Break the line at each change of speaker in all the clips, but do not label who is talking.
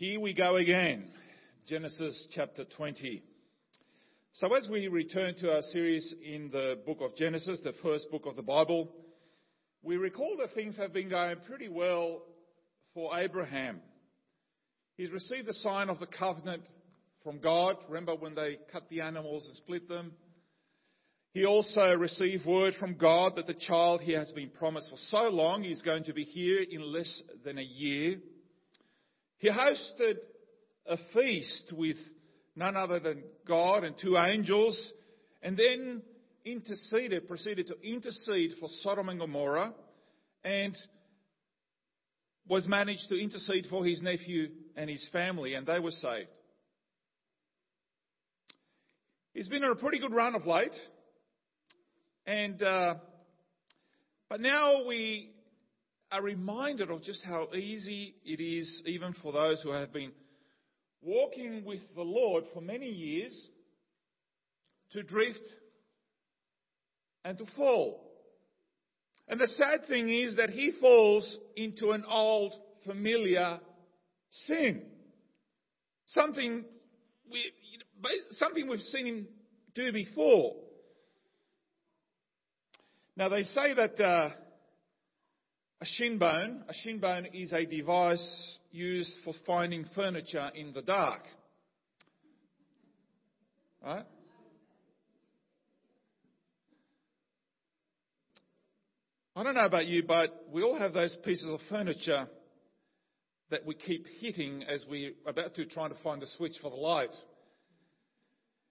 Here we go again. Genesis chapter 20. So, as we return to our series in the book of Genesis, the first book of the Bible, we recall that things have been going pretty well for Abraham. He's received the sign of the covenant from God. Remember when they cut the animals and split them? He also received word from God that the child he has been promised for so long is going to be here in less than a year. He hosted a feast with none other than God and two angels, and then interceded, proceeded to intercede for Sodom and Gomorrah, and was managed to intercede for his nephew and his family, and they were saved. He's been on a pretty good run of late. And, uh, but now we are reminded of just how easy it is, even for those who have been walking with the Lord for many years, to drift and to fall. And the sad thing is that he falls into an old, familiar sin. Something, we, something we've seen him do before. Now they say that uh, a shin bone, a shin bone is a device used for finding furniture in the dark. Right? I don't know about you, but we all have those pieces of furniture that we keep hitting as we're about to try to find the switch for the light.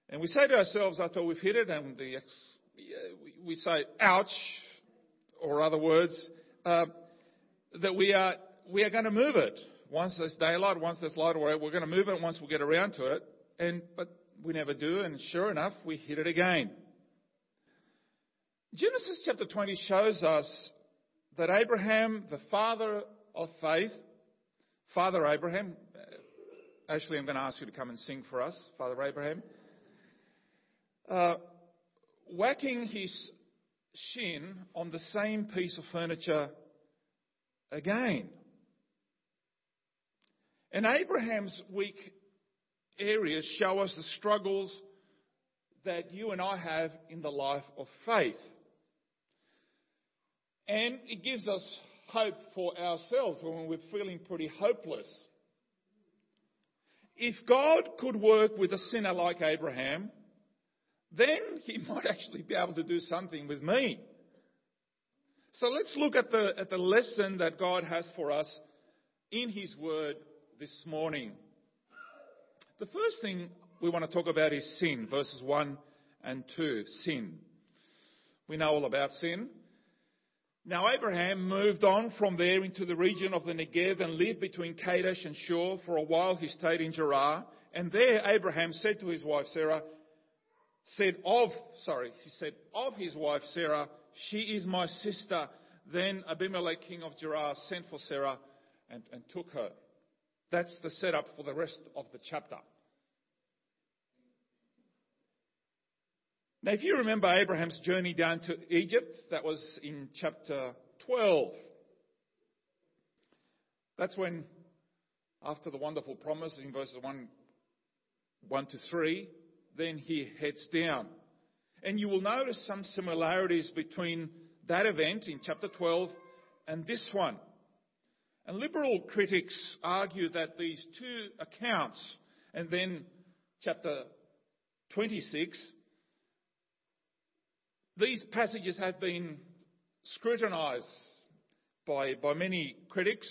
And we say to ourselves after we've hit it, and the uh, we say ouch, or other words, uh, that we are, we are going to move it. Once there's daylight, once there's light, we're going to move it once we get around to it. And, but we never do, and sure enough, we hit it again. Genesis chapter 20 shows us that Abraham, the father of faith, Father Abraham, uh, actually, I'm going to ask you to come and sing for us, Father Abraham. Uh, whacking his shin on the same piece of furniture again. And Abraham's weak areas show us the struggles that you and I have in the life of faith. And it gives us hope for ourselves when we're feeling pretty hopeless. If God could work with a sinner like Abraham, then he might actually be able to do something with me. So let's look at the, at the lesson that God has for us in His Word this morning. The first thing we want to talk about is sin, verses 1 and 2. Sin. We know all about sin. Now, Abraham moved on from there into the region of the Negev and lived between Kadesh and Shur. For a while he stayed in Gerar. And there Abraham said to his wife Sarah, said of, sorry, he said of his wife Sarah, she is my sister. Then Abimelech, king of Gerar, sent for Sarah and, and took her. That's the setup for the rest of the chapter. Now, if you remember Abraham's journey down to Egypt, that was in chapter 12. That's when, after the wonderful promise in verses 1, 1 to 3, then he heads down. And you will notice some similarities between that event in chapter 12 and this one. And liberal critics argue that these two accounts, and then chapter 26, these passages have been scrutinized by, by many critics,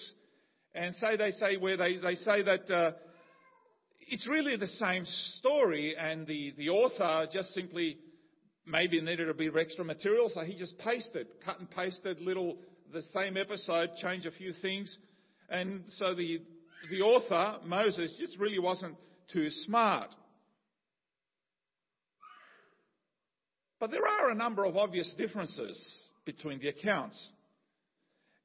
and say they say where they, they say that uh, it's really the same story, and the, the author just simply maybe needed a bit of extra material, so he just pasted, cut and pasted little, the same episode, change a few things. And so the, the author, Moses, just really wasn't too smart. But there are a number of obvious differences between the accounts.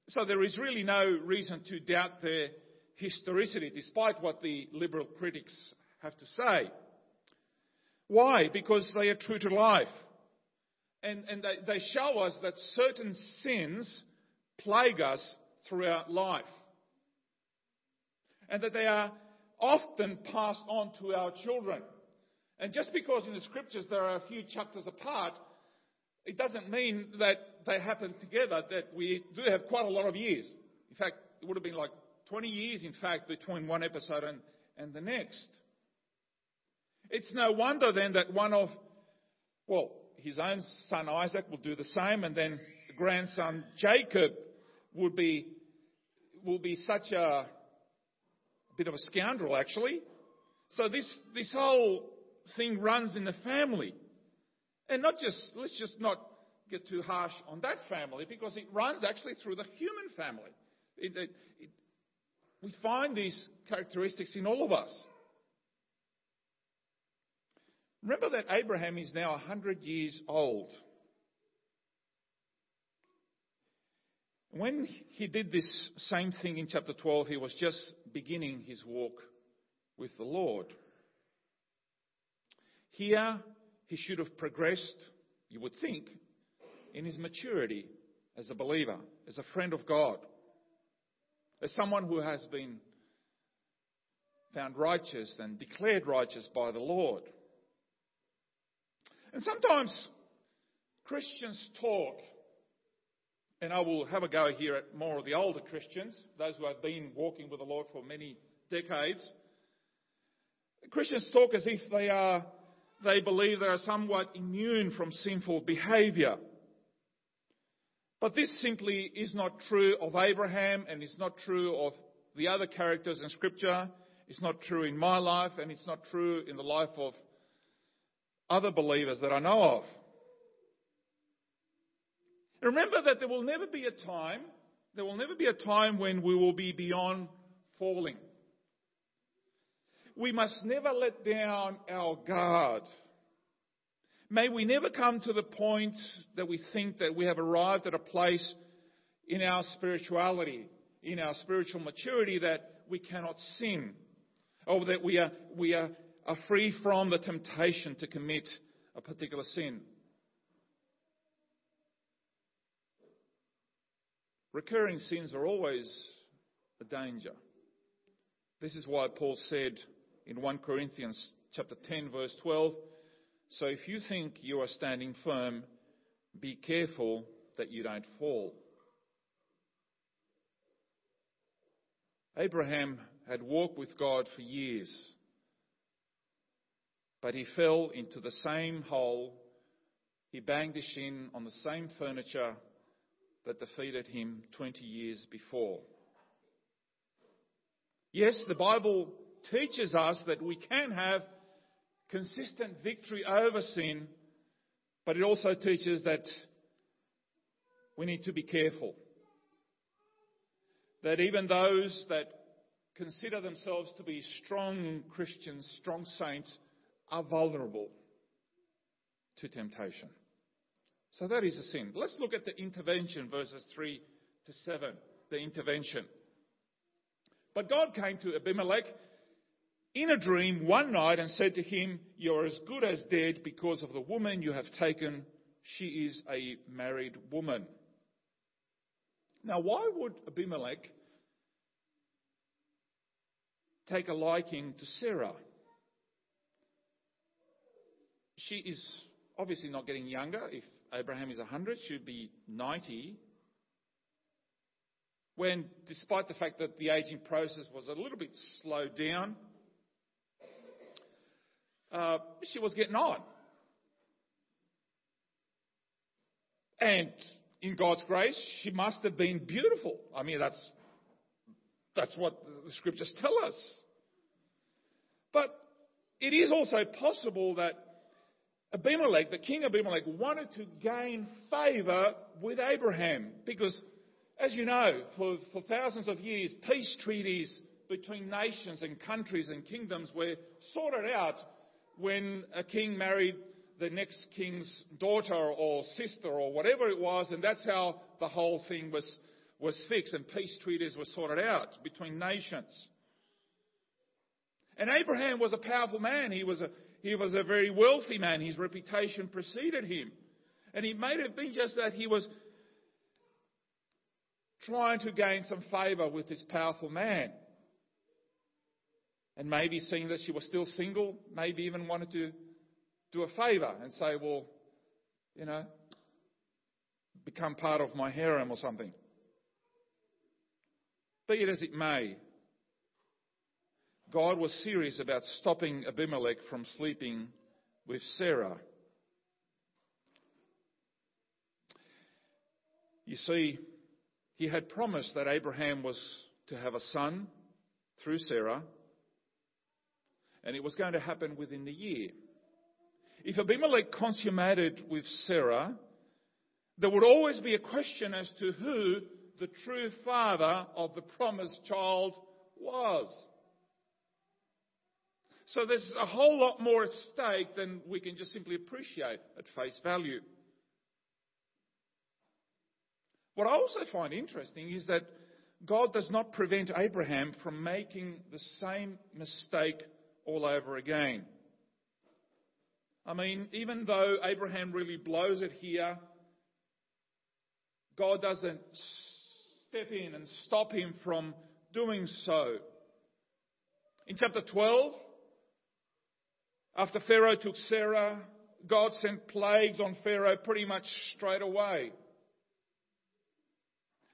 So there is really no reason to doubt their historicity, despite what the liberal critics have to say. Why? Because they are true to life. And, and they, they show us that certain sins plague us throughout life. And that they are often passed on to our children. And just because in the scriptures there are a few chapters apart, it doesn't mean that they happen together, that we do have quite a lot of years. In fact, it would have been like 20 years, in fact, between one episode and, and the next. It's no wonder then that one of, well, his own son Isaac will do the same, and then the grandson Jacob would be, will be such a, bit of a scoundrel, actually. So this, this whole thing runs in the family. And not just, let's just not get too harsh on that family because it runs actually through the human family. It, it, it, we find these characteristics in all of us. Remember that Abraham is now 100 years old. When he did this same thing in chapter 12, he was just beginning his walk with the Lord. Here, he should have progressed, you would think, in his maturity as a believer, as a friend of God, as someone who has been found righteous and declared righteous by the Lord. And sometimes Christians talk, and I will have a go here at more of the older Christians, those who have been walking with the Lord for many decades. Christians talk as if they are, they believe they are somewhat immune from sinful behavior. But this simply is not true of Abraham and it's not true of the other characters in scripture. It's not true in my life and it's not true in the life of other believers that I know of. Remember that there will never be a time, there will never be a time when we will be beyond falling. We must never let down our guard. May we never come to the point that we think that we have arrived at a place in our spirituality, in our spiritual maturity that we cannot sin, or that we are, we are are free from the temptation to commit a particular sin. Recurring sins are always a danger. This is why Paul said in 1 Corinthians chapter 10 verse 12, so if you think you are standing firm, be careful that you don't fall. Abraham had walked with God for years. But he fell into the same hole. He banged his shin on the same furniture that defeated him 20 years before. Yes, the Bible teaches us that we can have consistent victory over sin, but it also teaches that we need to be careful. That even those that consider themselves to be strong Christians, strong saints, are vulnerable to temptation. So that is a sin. Let's look at the intervention, verses 3 to 7. The intervention. But God came to Abimelech in a dream one night and said to him, You're as good as dead because of the woman you have taken. She is a married woman. Now, why would Abimelech take a liking to Sarah? she is obviously not getting younger. If Abraham is 100, she'd be 90. When, despite the fact that the aging process was a little bit slowed down, uh, she was getting on. And in God's grace, she must have been beautiful. I mean, that's, that's what the scriptures tell us. But it is also possible that Abimelech, the king of Abimelech, wanted to gain favour with Abraham because, as you know, for, for thousands of years, peace treaties between nations and countries and kingdoms were sorted out when a king married the next king's daughter or sister or whatever it was, and that's how the whole thing was, was fixed, and peace treaties were sorted out between nations. And Abraham was a powerful man. He was a, he was a very wealthy man. His reputation preceded him. And it may have been just that he was trying to gain some favour with this powerful man. And maybe seeing that she was still single, maybe even wanted to do a favour and say, well, you know, become part of my harem or something. Be it as it may, God was serious about stopping Abimelech from sleeping with Sarah. You see, he had promised that Abraham was to have a son through Sarah, and it was going to happen within the year. If Abimelech consummated with Sarah, there would always be a question as to who the true father of the promised child was. So there's a whole lot more at stake than we can just simply appreciate at face value. What I also find interesting is that God does not prevent Abraham from making the same mistake all over again. I mean, even though Abraham really blows it here, God doesn't step in and stop him from doing so. In chapter 12, after Pharaoh took Sarah, God sent plagues on Pharaoh pretty much straight away,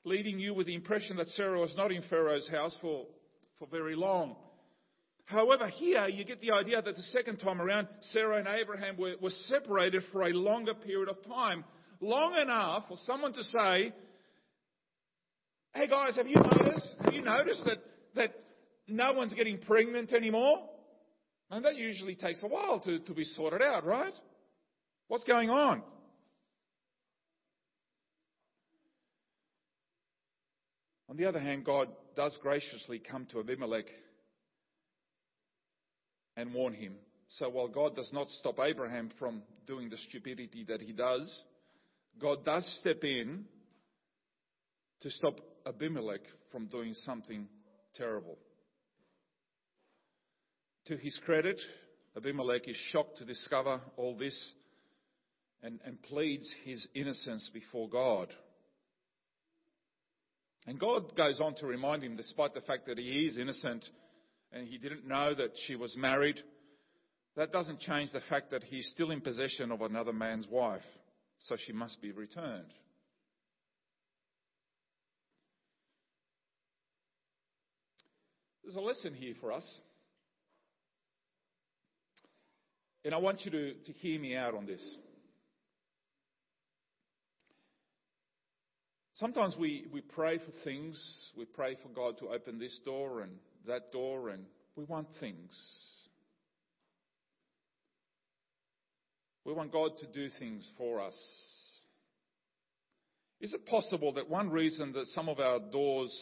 leaving you with the impression that Sarah was not in Pharaoh's house for, for very long. However, here you get the idea that the second time around, Sarah and Abraham were, were separated for a longer period of time. Long enough for someone to say, Hey guys, have you noticed? Have you noticed that, that no one's getting pregnant anymore? And that usually takes a while to, to be sorted out, right? What's going on? On the other hand, God does graciously come to Abimelech and warn him. So while God does not stop Abraham from doing the stupidity that he does, God does step in to stop Abimelech from doing something terrible. To his credit, Abimelech is shocked to discover all this and, and pleads his innocence before God. And God goes on to remind him, despite the fact that he is innocent and he didn't know that she was married, that doesn't change the fact that he's still in possession of another man's wife, so she must be returned. There's a lesson here for us. And I want you to, to hear me out on this. Sometimes we, we pray for things, we pray for God to open this door and that door, and we want things. We want God to do things for us. Is it possible that one reason that some of our doors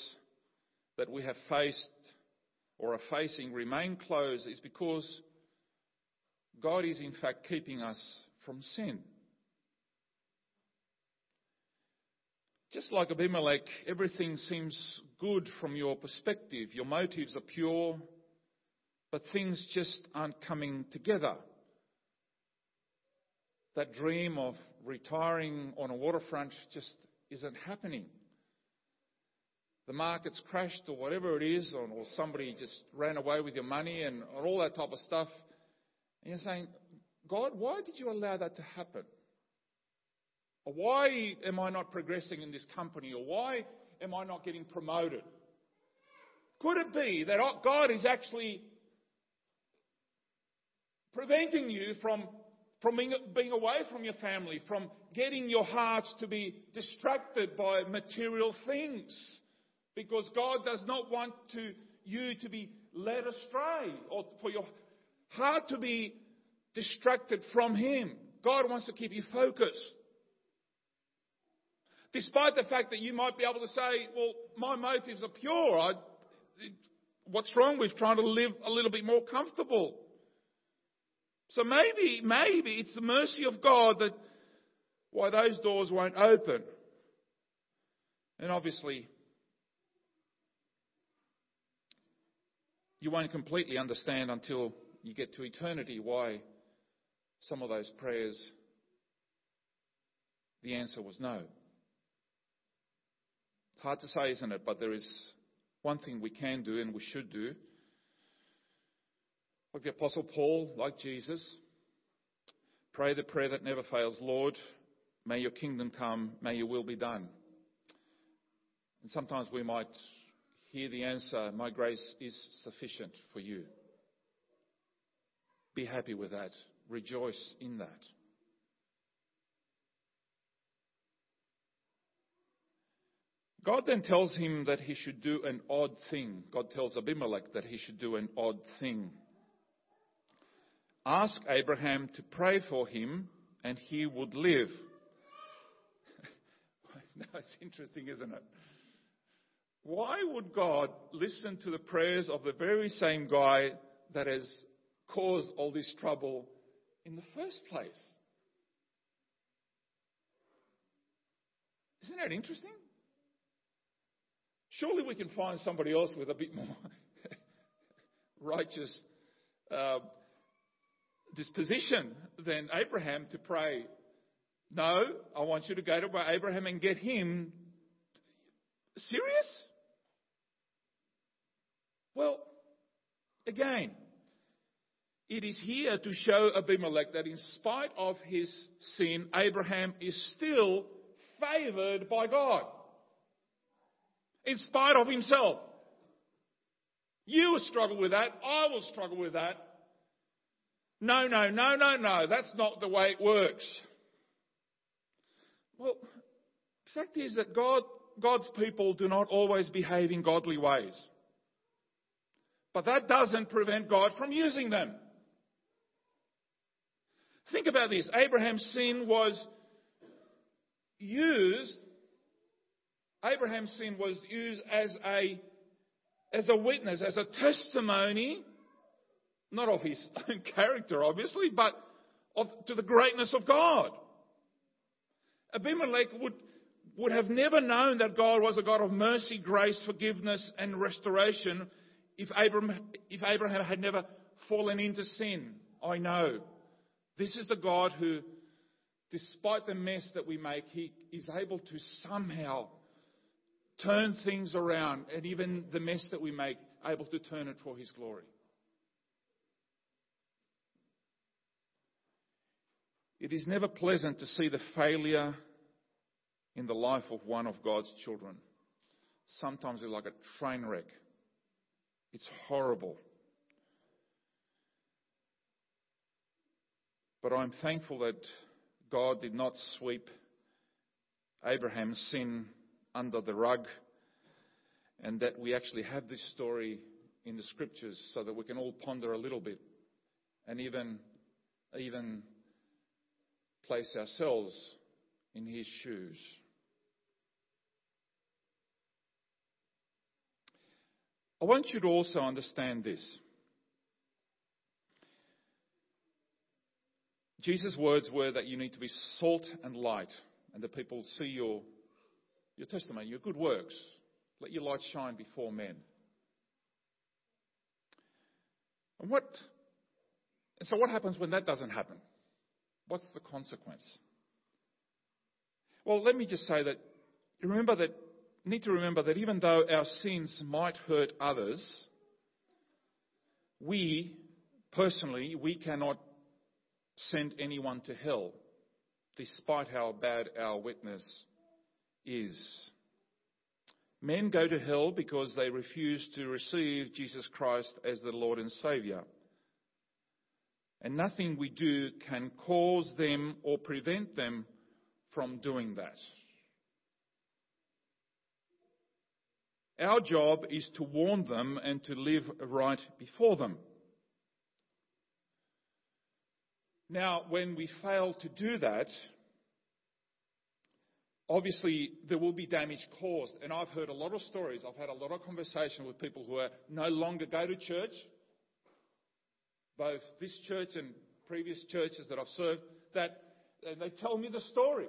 that we have faced or are facing remain closed is because God is in fact keeping us from sin. Just like Abimelech, everything seems good from your perspective. Your motives are pure, but things just aren't coming together. That dream of retiring on a waterfront just isn't happening the market's crashed or whatever it is, or, or somebody just ran away with your money and, and all that type of stuff. And you're saying, God, why did you allow that to happen? Why am I not progressing in this company? Or why am I not getting promoted? Could it be that God is actually preventing you from, from being, being away from your family, from getting your hearts to be distracted by material things? Because God does not want to, you to be led astray or for your heart to be distracted from Him. God wants to keep you focused. Despite the fact that you might be able to say, well, my motives are pure. I, what's wrong with trying to live a little bit more comfortable? So maybe, maybe it's the mercy of God that why those doors won't open. And obviously, you won't completely understand until you get to eternity why some of those prayers, the answer was no. It's hard to say, isn't it? But there is one thing we can do and we should do. Like the Apostle Paul, like Jesus, pray the prayer that never fails Lord, may your kingdom come, may your will be done. And sometimes we might hear the answer, My grace is sufficient for you. Be happy with that. Rejoice in that. God then tells him that he should do an odd thing. God tells Abimelech that he should do an odd thing. Ask Abraham to pray for him and he would live. now it's interesting, isn't it? Why would God listen to the prayers of the very same guy that has caused all this trouble in the first place? Isn't that interesting? Surely we can find somebody else with a bit more righteous uh, disposition than Abraham to pray. No, I want you to go to Abraham and get him. Serious? Well, again, it is here to show Abimelech that in spite of his sin, Abraham is still favored by God in spite of himself. You will struggle with that. I will struggle with that. No, no, no, no, no. That's not the way it works. Well, the fact is that God, God's people do not always behave in godly ways. But that doesn't prevent God from using them. Think about this. Abraham's sin was used Abraham's sin was used as a, as a witness, as a testimony, not of his own character, obviously, but of, to the greatness of God. Abimelech would, would have never known that God was a God of mercy, grace, forgiveness, and restoration if Abraham, if Abraham had never fallen into sin. I know. This is the God who, despite the mess that we make, he is able to somehow turn things around, and even the mess that we make, able to turn it for His glory. It is never pleasant to see the failure in the life of one of God's children. Sometimes it's like a train wreck. It's horrible. But I'm thankful that God did not sweep Abraham's sin under the rug, and that we actually have this story in the scriptures so that we can all ponder a little bit and even, even place ourselves in his shoes. I want you to also understand this. Jesus' words were that you need to be salt and light, and that people see your your testimony, your good works. Let your light shine before men. And what, and so what happens when that doesn't happen? What's the consequence? Well, let me just say that remember that need to remember that even though our sins might hurt others, we personally we cannot send anyone to hell, despite how bad our witness is. Men go to hell because they refuse to receive Jesus Christ as the Lord and Saviour. And nothing we do can cause them or prevent them from doing that. Our job is to warn them and to live right before them. Now, when we fail to do that, obviously there will be damage caused. And I've heard a lot of stories. I've had a lot of conversation with people who are no longer go to church, both this church and previous churches that I've served, that they tell me the story.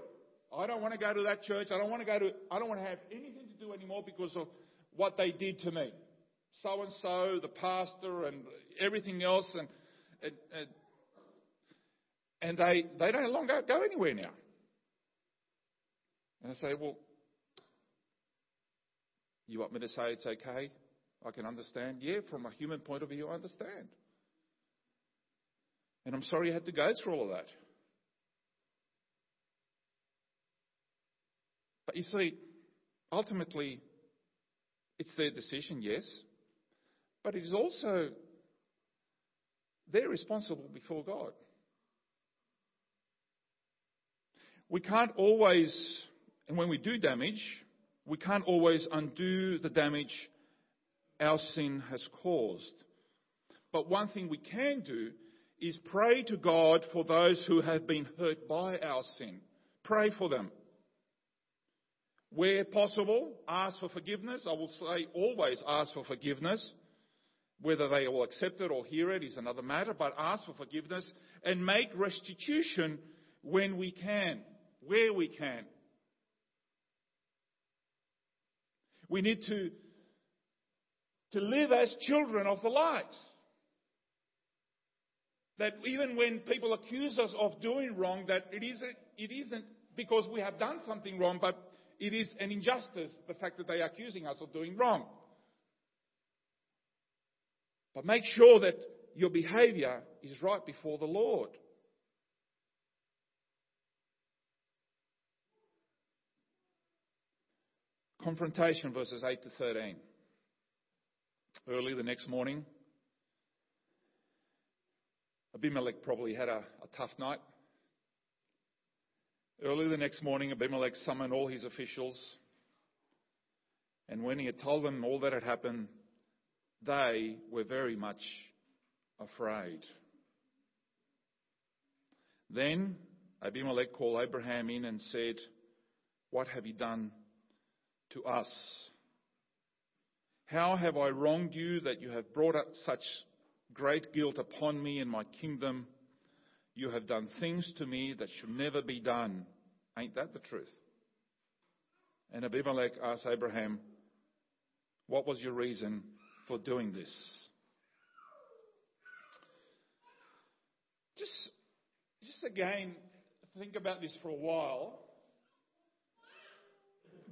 I don't want to go to that church. I don't want to go to, I don't want to have anything to do anymore because of what they did to me. So and so, the pastor and everything else and, and, and they, they don't longer go anywhere now. And I say, well, you want me to say it's okay? I can understand. Yeah, from a human point of view, I understand. And I'm sorry you had to go through all of that. But you see, ultimately, it's their decision, yes, but it is also they're responsible before God. We can't always, and when we do damage, we can't always undo the damage our sin has caused. But one thing we can do is pray to God for those who have been hurt by our sin. Pray for them. Where possible, ask for forgiveness. I will say always ask for forgiveness. Whether they will accept it or hear it is another matter, but ask for forgiveness and make restitution when we can, where we can. We need to, to live as children of the light. That even when people accuse us of doing wrong, that it isn't, it isn't because we have done something wrong, but it is an injustice, the fact that they are accusing us of doing wrong. But make sure that your behavior is right before the Lord. Confrontation, verses 8 to 13. Early the next morning, Abimelech probably had a, a tough night. Early the next morning, Abimelech summoned all his officials. And when he had told them all that had happened, they were very much afraid. Then Abimelech called Abraham in and said, What have you done to us? How have I wronged you that you have brought up such great guilt upon me and my kingdom? You have done things to me that should never be done. Ain't that the truth? And Abimelech asked Abraham, What was your reason for doing this? Just, just again, think about this for a while.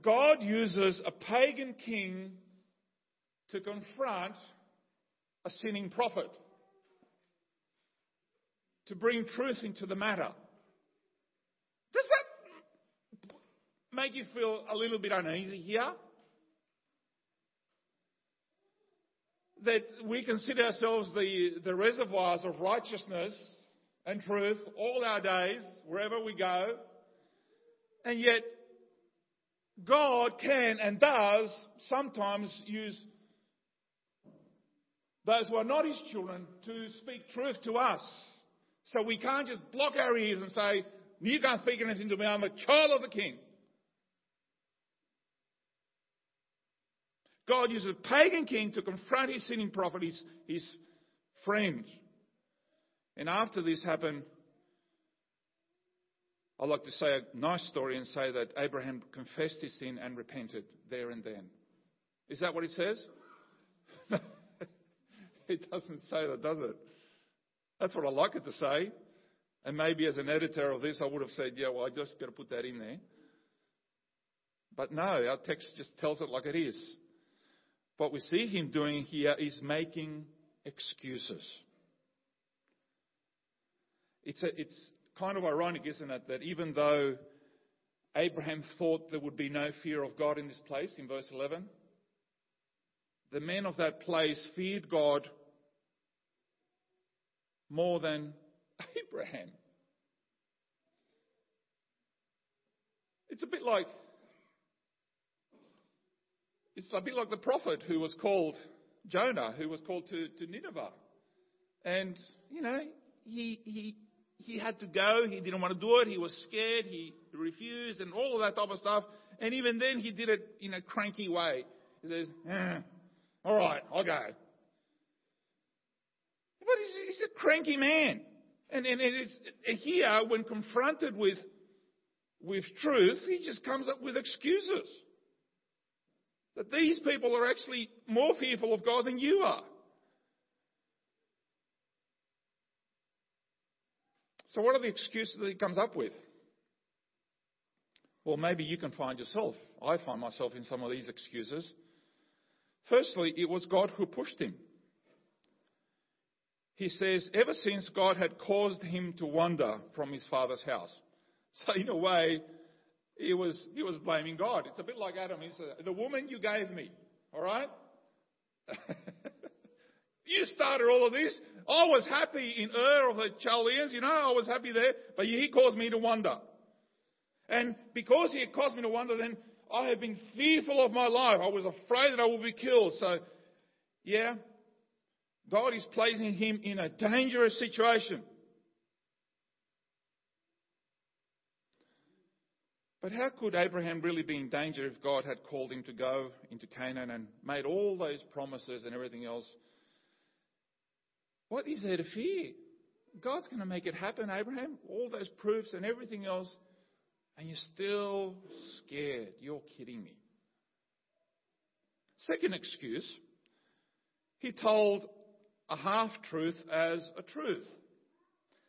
God uses a pagan king to confront a sinning prophet to bring truth into the matter. Does that make you feel a little bit uneasy here? That we consider ourselves the, the reservoirs of righteousness and truth all our days, wherever we go, and yet God can and does sometimes use those who are not His children to speak truth to us. So we can't just block our ears and say, You can't speak anything to me, I'm a child of the King. God uses a pagan king to confront his sinning prophet, his, his friend. And after this happened, I'd like to say a nice story and say that Abraham confessed his sin and repented there and then. Is that what it says? it doesn't say that, does it? That's what I like it to say. And maybe as an editor of this, I would have said, yeah, well, I just got to put that in there. But no, our text just tells it like it is. What we see him doing here is making excuses. It's, a, it's kind of ironic, isn't it, that even though Abraham thought there would be no fear of God in this place, in verse 11, the men of that place feared God more than Abraham. It's a bit like it's a bit like the prophet who was called Jonah, who was called to, to Nineveh. And, you know, he, he, he had to go. He didn't want to do it. He was scared. He refused and all of that type of stuff. And even then, he did it in a cranky way. He says, eh, all right, I'll go. But he's, he's a cranky man. And, and it's, here, when confronted with, with truth, he just comes up with excuses. That these people are actually more fearful of God than you are. So, what are the excuses that he comes up with? Well, maybe you can find yourself. I find myself in some of these excuses. Firstly, it was God who pushed him. he says, ever since God had caused him to wander from his father's house. So in a way, he was, he was blaming God. It's a bit like Adam. He said, the woman you gave me, alright? you started all of this. I was happy in Ur of the Chaldeans, you know, I was happy there, but he caused me to wander. And because he had caused me to wander, then I had been fearful of my life. I was afraid that I would be killed. So, yeah, God is placing him in a dangerous situation. But how could Abraham really be in danger if God had called him to go into Canaan and made all those promises and everything else? What is there to fear? God's going to make it happen, Abraham. All those proofs and everything else, and you're still scared. You're kidding me. Second excuse, he told a half truth as a truth.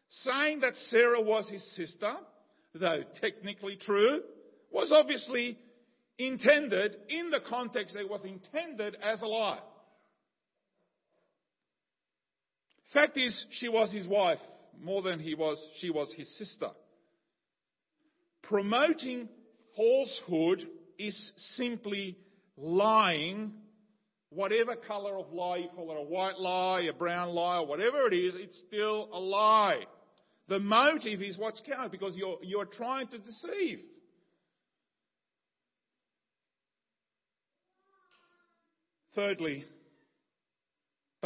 Saying that Sarah was his sister, though technically true, was obviously intended, in the context that it was intended as a lie. Fact is, she was his wife more than he was, she was his sister. Promoting falsehood is simply lying Whatever color of lie you call it, a white lie, a brown lie, or whatever it is, it's still a lie. The motive is what's counted because you're, you're trying to deceive. Thirdly,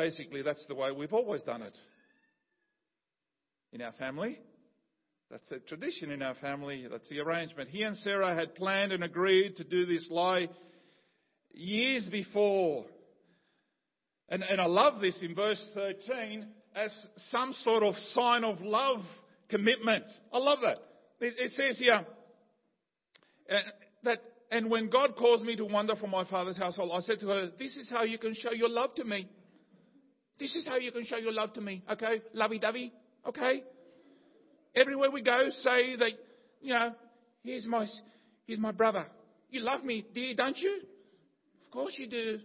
basically, that's the way we've always done it in our family. That's a tradition in our family. That's the arrangement. He and Sarah had planned and agreed to do this lie years before. And, and I love this in verse 13 as some sort of sign of love commitment. I love that. It, it says here uh, that, and when God caused me to wander from my father's household, I said to her, This is how you can show your love to me. This is how you can show your love to me. Okay? Lovey dovey. Okay? Everywhere we go, say that, you know, here's my, here's my brother. You love me, dear, don't you? Of course you do.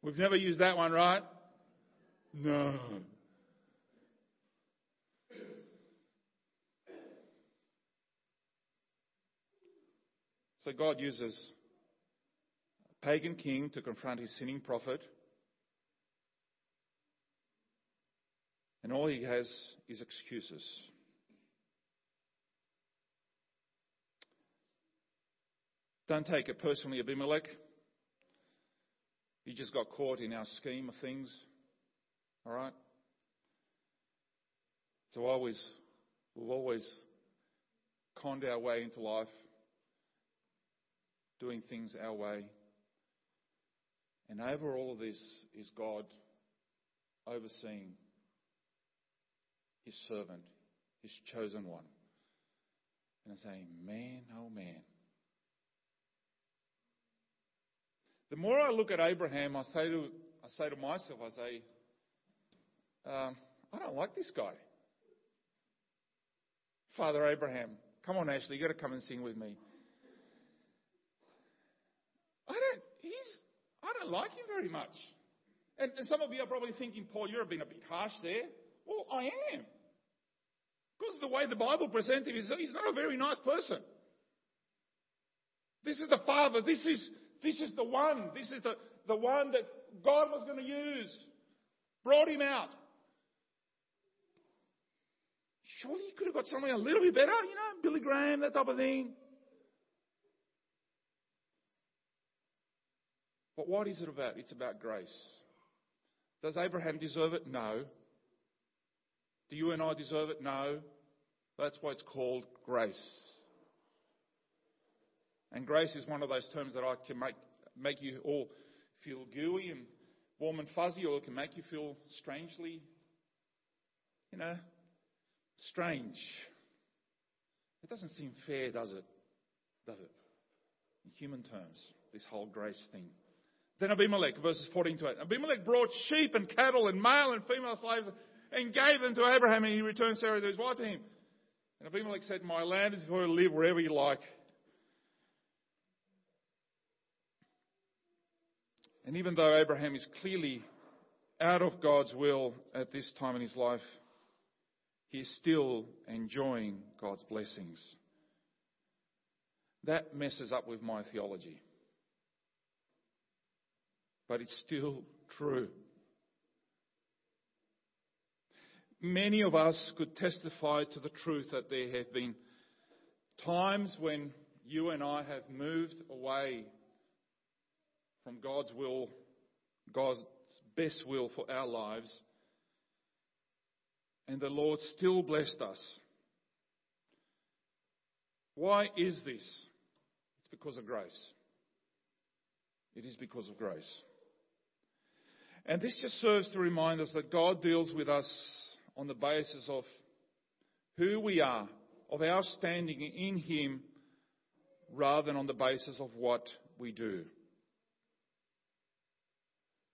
We've never used that one, right? No. So God uses a pagan king to confront his sinning prophet. And all he has is excuses. Don't take it personally, Abimelech. You just got caught in our scheme of things. All right? So always, we've always conned our way into life, doing things our way. And over all of this is God overseeing his servant, his chosen one. And I say, man, oh man, The more I look at Abraham, I say to, I say to myself, I say, um, I don't like this guy. Father Abraham, come on, Ashley, you've got to come and sing with me. I don't, he's, I don't like him very much. And, and some of you are probably thinking, Paul, you're being a bit harsh there. Well, I am. Because the way the Bible presents him, he's, not a very nice person. This is the father. This is this is the one. This is the, the one that God was going to use. Brought him out. Surely you could have got something a little bit better, you know, Billy Graham, that type of thing. But what is it about? It's about grace. Does Abraham deserve it? No. Do you and I deserve it? No. That's why it's called grace. And grace is one of those terms that I can make, make you all feel gooey and warm and fuzzy, or it can make you feel strangely, you know, strange. It doesn't seem fair, does it? Does it? In human terms, this whole grace thing. Then Abimelech, verses 14 to 8. Abimelech brought sheep and cattle and male and female slaves and gave them to Abraham, and he returned Sarah, to his wife, to him. And Abimelech said, My land is for you to live wherever you like. And even though Abraham is clearly out of God's will at this time in his life, he's still enjoying God's blessings. That messes up with my theology. But it's still true. Many of us could testify to the truth that there have been times when you and I have moved away from God's will, God's best will for our lives, and the Lord still blessed us. Why is this? It's because of grace. It is because of grace. And this just serves to remind us that God deals with us on the basis of who we are, of our standing in Him, rather than on the basis of what we do.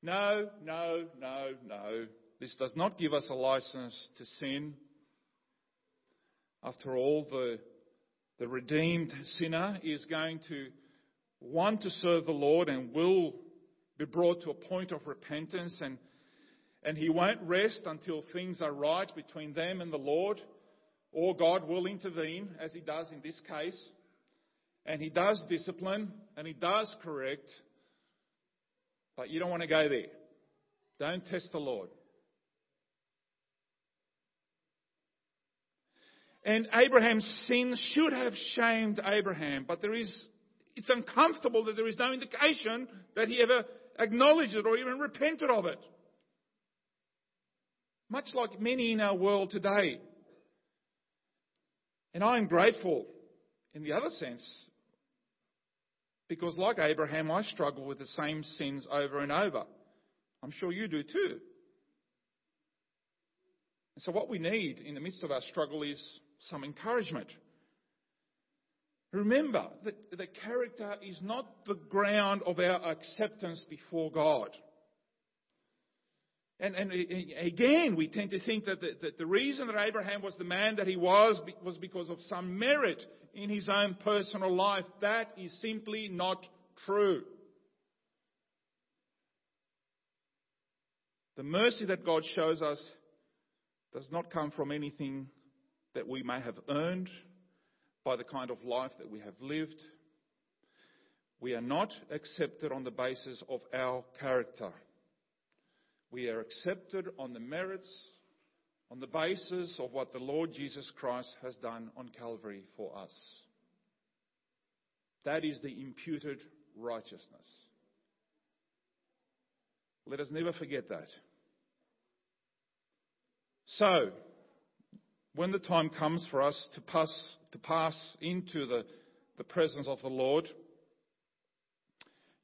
No, no, no, no. This does not give us a license to sin. After all, the, the redeemed sinner is going to want to serve the Lord and will be brought to a point of repentance and and he won't rest until things are right between them and the Lord, or God will intervene, as he does in this case. And he does discipline, and he does correct, but you don't want to go there. Don't test the Lord. And Abraham's sin should have shamed Abraham, but there is, it's uncomfortable that there is no indication that he ever acknowledged it or even repented of it. Much like many in our world today. And I am grateful in the other sense because, like Abraham, I struggle with the same sins over and over. I'm sure you do too. And so, what we need in the midst of our struggle is some encouragement. Remember that the character is not the ground of our acceptance before God. And, and, again, we tend to think that the, that the reason that Abraham was the man that he was was because of some merit in his own personal life. That is simply not true. The mercy that God shows us does not come from anything that we may have earned by the kind of life that we have lived. We are not accepted on the basis of our character. We are accepted on the merits, on the basis of what the Lord Jesus Christ has done on Calvary for us. That is the imputed righteousness. Let us never forget that. So, when the time comes for us to pass, to pass into the, the presence of the Lord,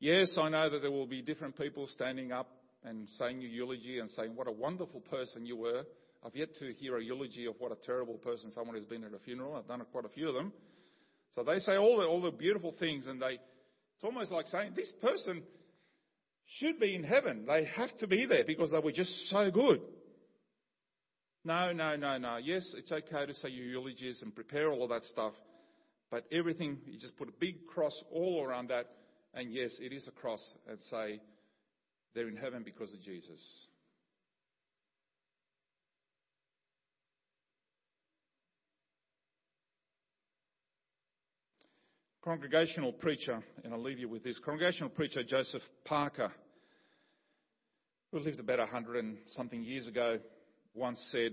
yes, I know that there will be different people standing up and saying your eulogy and saying what a wonderful person you were. I've yet to hear a eulogy of what a terrible person someone has been at a funeral. I've done quite a few of them. So they say all the, all the beautiful things and they, it's almost like saying this person should be in heaven. They have to be there because they were just so good. No, no, no, no. Yes, it's okay to say your eulogies and prepare all of that stuff. But everything, you just put a big cross all around that. And yes, it is a cross and say, they're in heaven because of Jesus. Congregational preacher, and I'll leave you with this. Congregational preacher Joseph Parker, who lived about a hundred and something years ago, once said,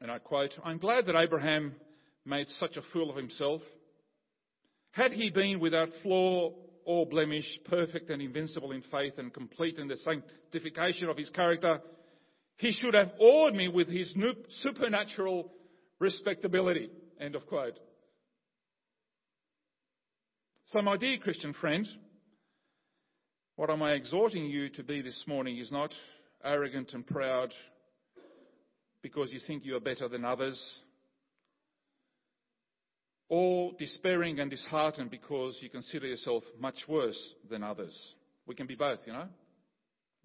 and I quote, I'm glad that Abraham made such a fool of himself. Had he been without flaw all blemish, perfect and invincible in faith and complete in the sanctification of his character, he should have awed me with his supernatural respectability. End of quote. So, my dear Christian friend, what am I exhorting you to be this morning is not arrogant and proud because you think you are better than others or despairing and disheartened because you consider yourself much worse than others. We can be both, you know,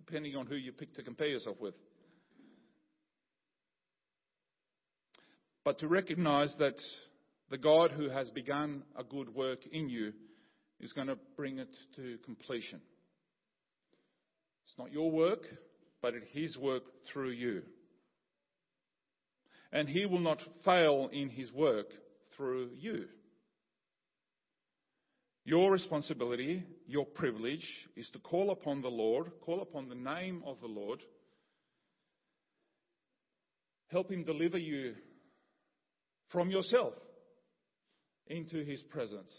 depending on who you pick to compare yourself with. But to recognize that the God who has begun a good work in you is going to bring it to completion. It's not your work, but it is His work through you. And He will not fail in His work through you. Your responsibility, your privilege, is to call upon the Lord, call upon the name of the Lord, help Him deliver you from yourself into His presence.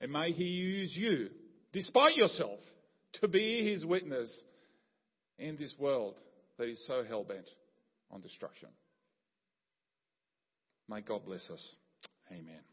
And may He use you, despite yourself, to be His witness in this world that is so hell bent on destruction. May God bless us. Amen.